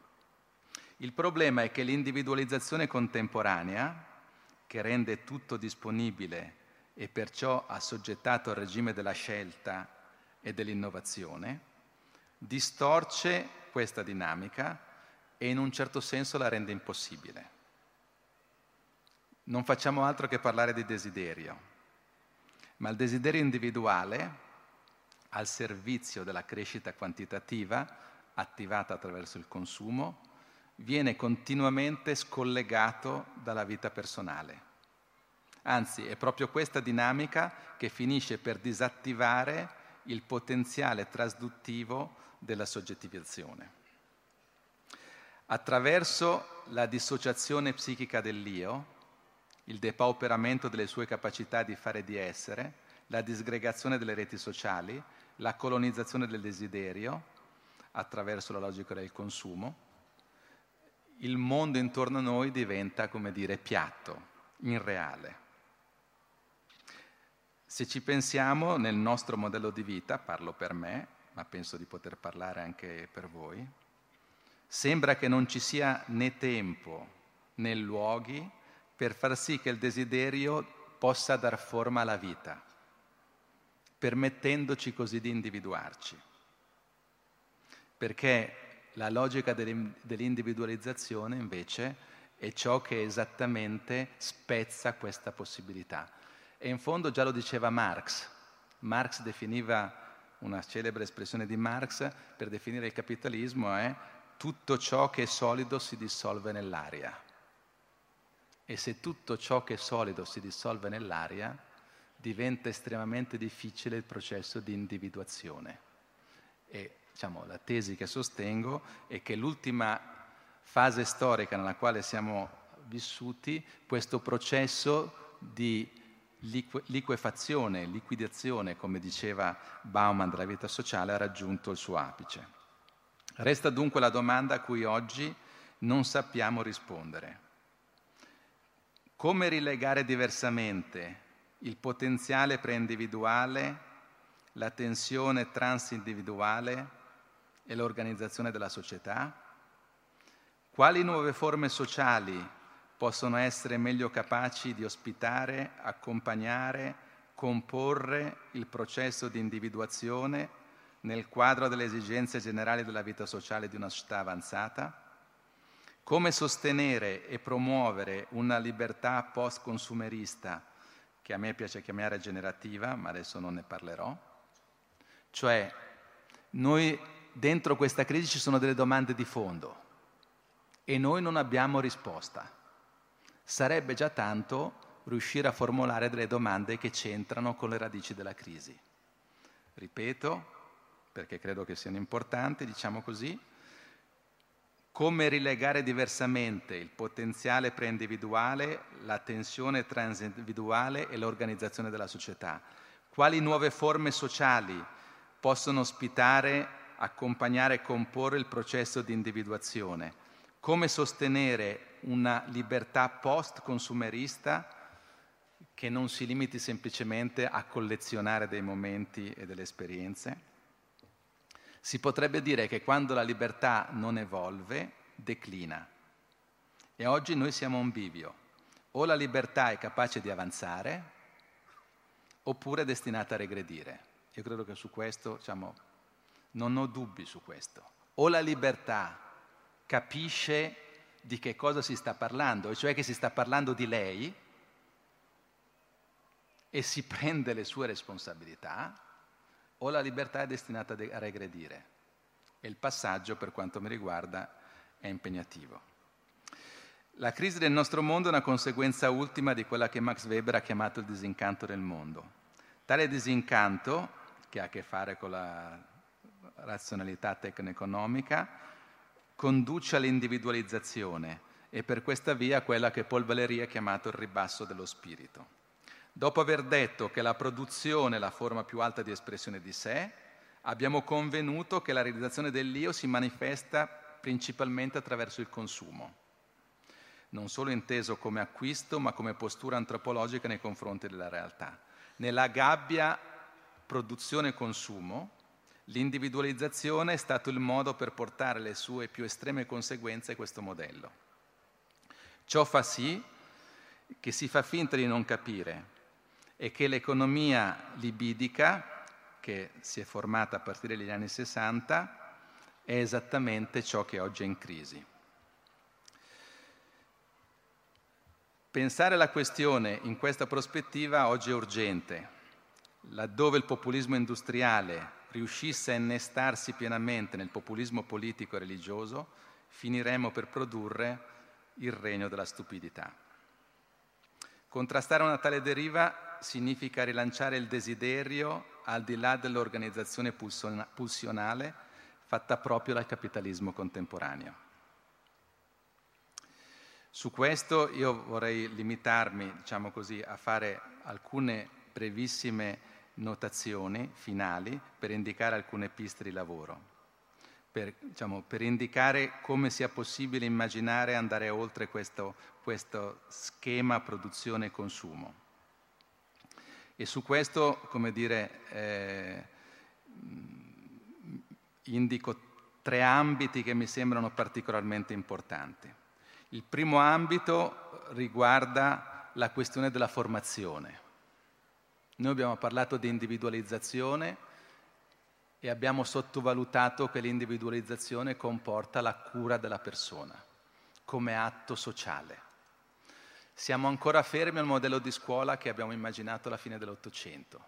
Il problema è che l'individualizzazione contemporanea, che rende tutto disponibile e perciò assoggettato al regime della scelta e dell'innovazione, distorce questa dinamica e in un certo senso la rende impossibile. Non facciamo altro che parlare di desiderio, ma il desiderio individuale al servizio della crescita quantitativa attivata attraverso il consumo viene continuamente scollegato dalla vita personale. Anzi, è proprio questa dinamica che finisce per disattivare il potenziale trasduttivo della soggettivizzazione. Attraverso la dissociazione psichica dell'io, il depauperamento delle sue capacità di fare e di essere, la disgregazione delle reti sociali, la colonizzazione del desiderio attraverso la logica del consumo, il mondo intorno a noi diventa, come dire, piatto, irreale. Se ci pensiamo nel nostro modello di vita, parlo per me, ma penso di poter parlare anche per voi, sembra che non ci sia né tempo né luoghi per far sì che il desiderio possa dar forma alla vita, permettendoci così di individuarci. Perché la logica dell'individualizzazione invece è ciò che esattamente spezza questa possibilità. E in fondo già lo diceva Marx. Marx definiva una celebre espressione di Marx per definire il capitalismo è tutto ciò che è solido si dissolve nell'aria. E se tutto ciò che è solido si dissolve nell'aria, diventa estremamente difficile il processo di individuazione. E diciamo, la tesi che sostengo è che l'ultima fase storica nella quale siamo vissuti, questo processo di liquefazione, liquidazione, come diceva Bauman della vita sociale, ha raggiunto il suo apice. Resta dunque la domanda a cui oggi non sappiamo rispondere. Come rilegare diversamente il potenziale preindividuale, la tensione transindividuale e l'organizzazione della società? Quali nuove forme sociali possono essere meglio capaci di ospitare, accompagnare, comporre il processo di individuazione nel quadro delle esigenze generali della vita sociale di una società avanzata? Come sostenere e promuovere una libertà post-consumerista, che a me piace chiamare generativa, ma adesso non ne parlerò? Cioè, noi dentro questa crisi ci sono delle domande di fondo e noi non abbiamo risposta. Sarebbe già tanto riuscire a formulare delle domande che c'entrano con le radici della crisi. Ripeto, perché credo che siano importanti, diciamo così, come rilegare diversamente il potenziale preindividuale, la tensione transindividuale e l'organizzazione della società. Quali nuove forme sociali possono ospitare accompagnare e comporre il processo di individuazione, come sostenere una libertà post-consumerista che non si limiti semplicemente a collezionare dei momenti e delle esperienze. Si potrebbe dire che quando la libertà non evolve, declina. E oggi noi siamo a un bivio. O la libertà è capace di avanzare, oppure è destinata a regredire. Io credo che su questo diciamo, non ho dubbi su questo. O la libertà capisce di che cosa si sta parlando, e cioè che si sta parlando di lei, e si (laughs) prende le sue responsabilità, o la libertà è destinata a regredire. E il passaggio, per quanto mi riguarda, è impegnativo. La crisi del nostro mondo è una conseguenza ultima di quella che Max Weber ha chiamato il disincanto del mondo. Tale disincanto, che ha a che fare con la razionalità tecno-economica, conduce all'individualizzazione e per questa via quella che Paul Valéry ha chiamato il ribasso dello spirito. Dopo aver detto che la produzione è la forma più alta di espressione di sé, abbiamo convenuto che la realizzazione dell'io si manifesta principalmente attraverso il consumo, non solo inteso come acquisto, ma come postura antropologica nei confronti della realtà. Nella gabbia produzione-consumo, l'individualizzazione è stato il modo per portare le sue più estreme conseguenze a questo modello. Ciò fa sì che si fa finta di non capire e che l'economia libidica, che si è formata a partire dagli anni 60, è esattamente ciò che oggi è in crisi. Pensare la questione in questa prospettiva oggi è urgente. Laddove il populismo industriale riuscisse a innestarsi pienamente nel populismo politico e religioso, finiremo per produrre il regno della stupidità. Contrastare una tale deriva significa rilanciare il desiderio al di là dell'organizzazione pulsionale fatta proprio dal capitalismo contemporaneo. Su questo io vorrei limitarmi, diciamo così, a fare alcune brevissime notazioni finali per indicare alcune piste di lavoro, per, diciamo, per indicare come sia possibile immaginare andare oltre questo, questo schema produzione e consumo. E su questo, come dire, eh, indico tre ambiti che mi sembrano particolarmente importanti. Il primo ambito riguarda la questione della formazione. Noi abbiamo parlato di individualizzazione e abbiamo sottovalutato che l'individualizzazione comporta la cura della persona come atto sociale. Siamo ancora fermi al modello di scuola che abbiamo immaginato alla fine dell'Ottocento.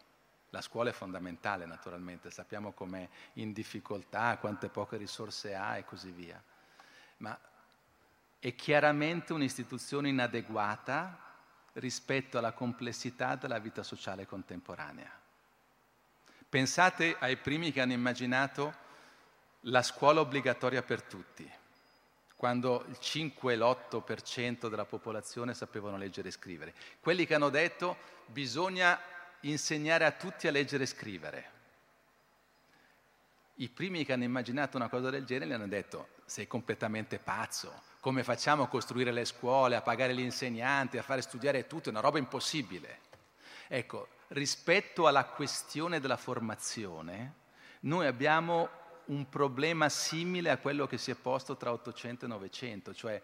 La scuola è fondamentale naturalmente, sappiamo com'è in difficoltà, quante poche risorse ha e così via, ma è chiaramente un'istituzione inadeguata rispetto alla complessità della vita sociale contemporanea. Pensate ai primi che hanno immaginato la scuola obbligatoria per tutti quando il 5 e l'8% della popolazione sapevano leggere e scrivere. Quelli che hanno detto bisogna insegnare a tutti a leggere e scrivere. I primi che hanno immaginato una cosa del genere gli hanno detto sei completamente pazzo, come facciamo a costruire le scuole, a pagare gli insegnanti, a fare studiare tutto, è una roba impossibile. Ecco, rispetto alla questione della formazione, noi abbiamo un problema simile a quello che si è posto tra 800 e 900, cioè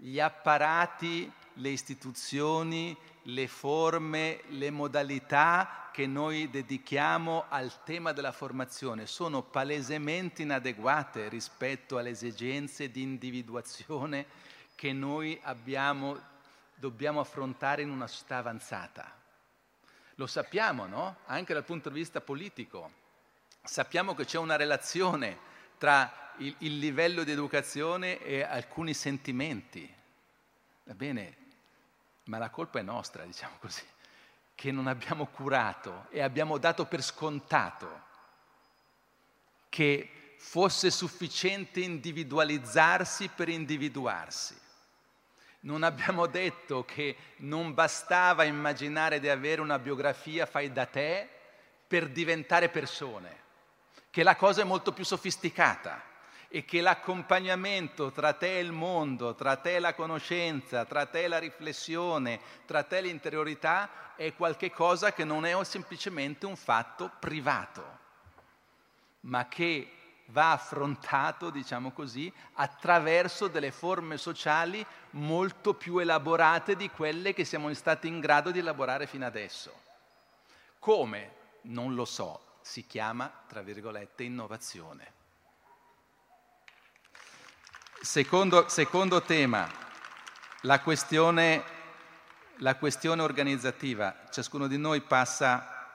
gli apparati, le istituzioni, le forme, le modalità che noi dedichiamo al tema della formazione sono palesemente inadeguate rispetto alle esigenze di individuazione che noi abbiamo, dobbiamo affrontare in una società avanzata. Lo sappiamo, no? Anche dal punto di vista politico sappiamo che c'è una relazione tra il, il, livello di educazione e alcuni sentimenti. Va bene, ma la colpa è nostra, diciamo così, che non abbiamo curato e abbiamo dato per scontato che fosse sufficiente individualizzarsi per individuarsi. Non abbiamo detto che non bastava immaginare di avere una biografia fai da te per diventare persone che la cosa è molto più sofisticata e che l'accompagnamento tra te e il mondo, tra te e la conoscenza, tra te e la riflessione, tra te e l'interiorità è qualcosa che non è semplicemente un fatto privato, ma che va affrontato, diciamo così, attraverso delle forme sociali molto più elaborate di quelle che siamo stati in grado di elaborare fino adesso. Come? Non lo so, si chiama, tra virgolette, innovazione. Secondo, secondo tema, la questione la questione organizzativa. Ciascuno di noi passa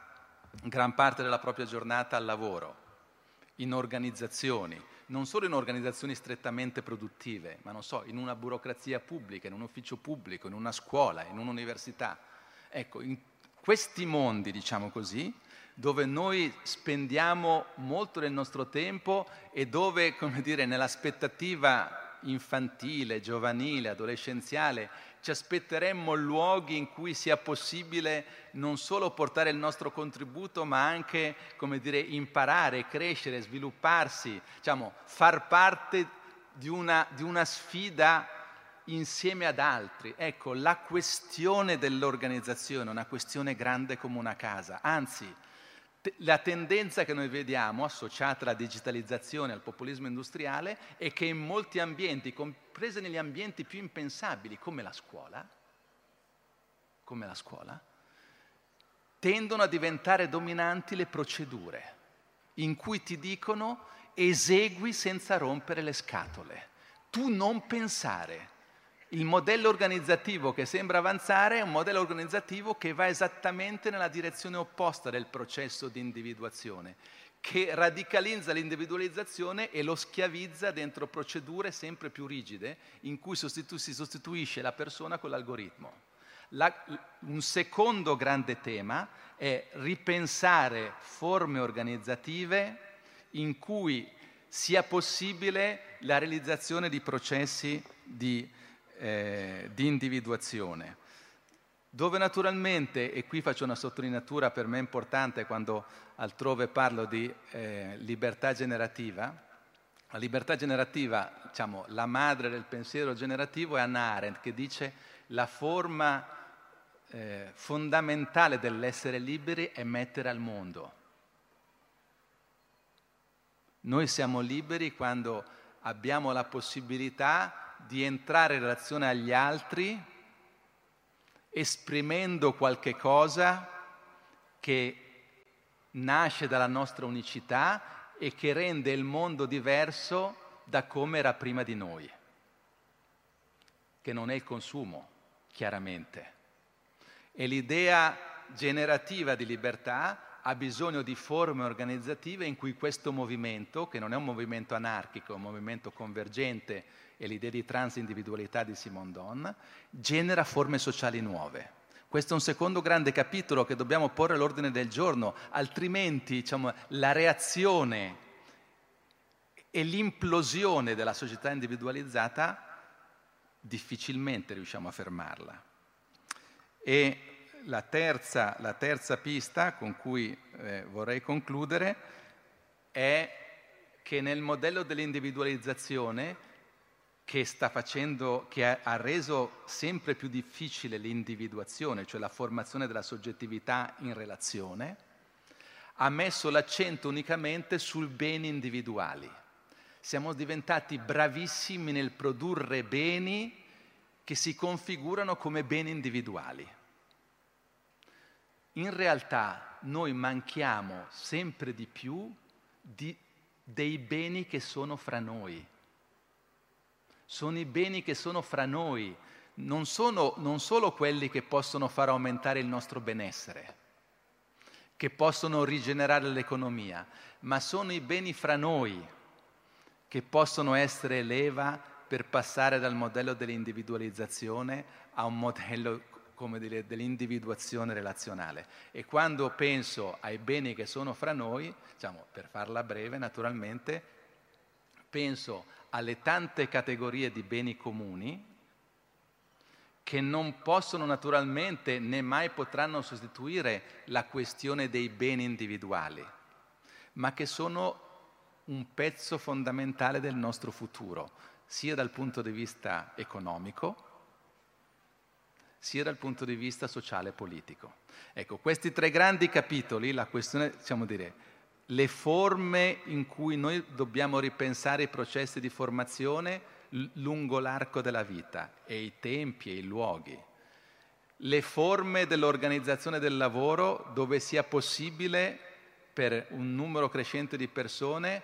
gran parte della propria giornata al lavoro, in organizzazioni, non solo in organizzazioni strettamente produttive, ma non so, in una burocrazia pubblica, in un ufficio pubblico, in una scuola, in un'università. Ecco, in questi mondi, diciamo così, dove noi spendiamo molto del nostro tempo e dove, (laughs) come dire, nell'aspettativa infantile, giovanile, adolescenziale, ci aspetteremmo luoghi in cui sia possibile non solo portare il nostro contributo, ma anche, come dire, imparare, crescere, svilupparsi, diciamo, far parte di una, di una sfida insieme ad altri. Ecco, la questione dell'organizzazione è una questione grande come una casa, anzi, la tendenza che noi vediamo associata alla digitalizzazione, al populismo industriale, è che in molti ambienti, compresi negli ambienti più impensabili come la scuola, come la scuola, tendono a diventare dominanti le procedure in cui ti dicono esegui senza rompere le scatole. Tu non pensare, il modello organizzativo che sembra avanzare è un modello organizzativo che va esattamente nella direzione opposta del processo di individuazione, che radicalizza l'individualizzazione e lo schiavizza dentro procedure sempre più rigide in cui sostitu- si sostituisce la persona con l'algoritmo. La, un secondo grande tema è ripensare forme organizzative in cui sia possibile la realizzazione di processi di eh, di individuazione, dove naturalmente, e qui faccio una sottolineatura per me importante quando altrove parlo di eh, libertà generativa, la libertà generativa, diciamo, la madre del pensiero generativo è Anna Arendt che dice la forma eh, fondamentale dell'essere liberi è mettere al mondo. Noi siamo liberi quando abbiamo la possibilità di entrare in relazione agli altri esprimendo qualche cosa che nasce dalla nostra unicità e che rende il mondo diverso da come era prima di noi, che non è il consumo, chiaramente. E l'idea generativa di libertà ha bisogno di forme organizzative in cui questo movimento, che non è un movimento anarchico, è un movimento convergente e l'idea di transindividualità di Simone Don, genera forme sociali nuove. Questo è un secondo grande capitolo che dobbiamo porre all'ordine del giorno, altrimenti diciamo, la reazione e l'implosione della società individualizzata difficilmente riusciamo a fermarla. E la terza, la terza pista con cui eh, vorrei concludere è che nel modello dell'individualizzazione che facendo, che ha reso sempre più difficile l'individuazione, cioè la formazione della soggettività in relazione, ha messo l'accento unicamente sul beni individuali. Siamo diventati bravissimi nel produrre beni che si configurano come beni individuali. In realtà noi manchiamo sempre di più di, dei beni che sono fra noi. Sono i beni che sono fra noi, non sono non solo quelli che possono far aumentare il nostro benessere, che possono rigenerare l'economia, ma sono i beni fra noi che possono essere leva per passare dal modello dell'individualizzazione a un modello come dire, dell'individuazione relazionale. E quando penso ai beni che sono fra noi, diciamo, per farla breve naturalmente, penso alle tante categorie di beni comuni che non possono naturalmente né mai potranno sostituire la questione dei beni individuali, ma che sono un pezzo fondamentale del nostro futuro, sia dal punto di vista economico, sia dal punto di vista sociale e politico. Ecco, questi tre grandi capitoli, la questione, diciamo dire, le forme in cui noi dobbiamo ripensare i processi di formazione lungo l'arco della vita e i tempi e i luoghi, le forme dell'organizzazione del lavoro dove sia possibile per un numero crescente di persone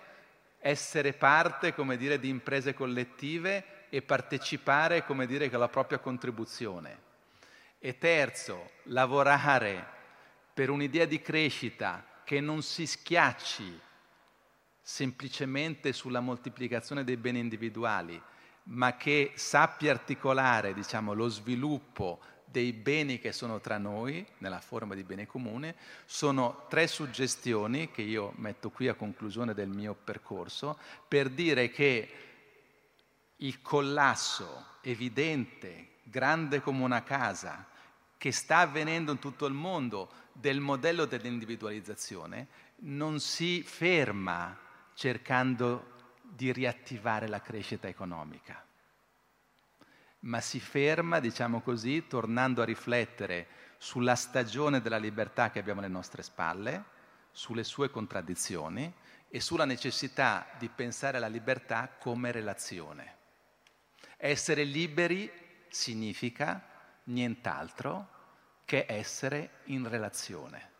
essere parte, come dire, di imprese collettive e partecipare, come dire, con la propria contribuzione. E terzo, lavorare per un'idea di crescita che non si schiacci semplicemente sulla moltiplicazione dei beni individuali, ma che sappia articolare diciamo, lo sviluppo dei beni che sono tra noi, nella forma di bene comune, sono tre suggestioni che io metto qui a conclusione del mio percorso per dire che il collasso evidente, grande come una casa, che sta avvenendo in tutto il mondo del modello dell'individualizzazione, non si ferma cercando di riattivare la crescita economica ma si ferma, diciamo così, tornando a riflettere sulla stagione della libertà che abbiamo alle nostre spalle, sulle sue contraddizioni e sulla necessità di pensare alla libertà come relazione. Essere liberi significa nient'altro che essere in relazione,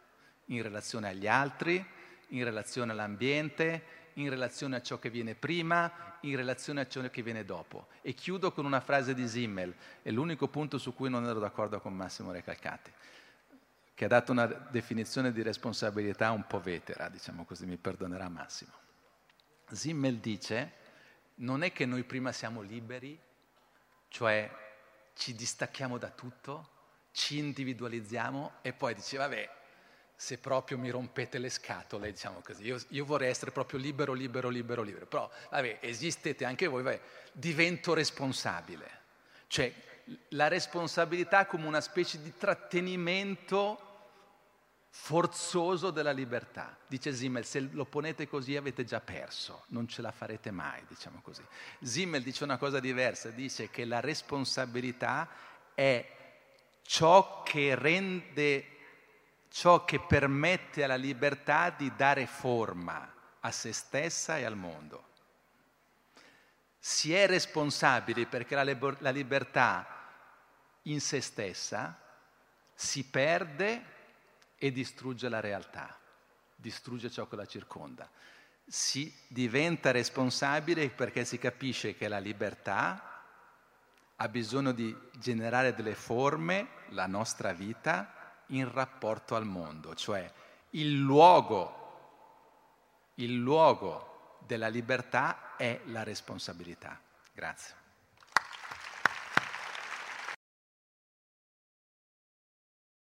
in relazione agli altri, in relazione all'ambiente, in relazione a ciò che viene prima, in relazione a ciò che viene dopo. E chiudo con una frase di Simmel, è l'unico punto su cui non ero d'accordo con Massimo Recalcati, che ha dato una definizione di responsabilità un po' vetera, diciamo così, mi perdonerà Massimo. Simmel dice, non è che noi prima siamo liberi, cioè ci distacchiamo da tutto, ci individualizziamo e poi dice, vabbè, se proprio mi rompete le scatole, diciamo così. Io, io, vorrei essere proprio libero, libero, libero, libero. Però, vabbè, esistete anche voi, vabbè, divento responsabile. Cioè, la responsabilità come una specie di trattenimento forzoso della libertà. Dice Zimmel, se lo ponete così avete già perso, non ce la farete mai, diciamo così. Zimmel dice una cosa diversa, dice che la responsabilità è ciò che rende ciò che permette alla libertà di dare forma a se stessa e al mondo. Si è responsabili perché la, liber- la libertà in se stessa si perde e distrugge la realtà, distrugge ciò che la circonda. Si diventa responsabile perché si capisce che la libertà ha bisogno di generare delle forme, la nostra vita, in rapporto al mondo, cioè il luogo, il luogo della libertà è la responsabilità. Grazie.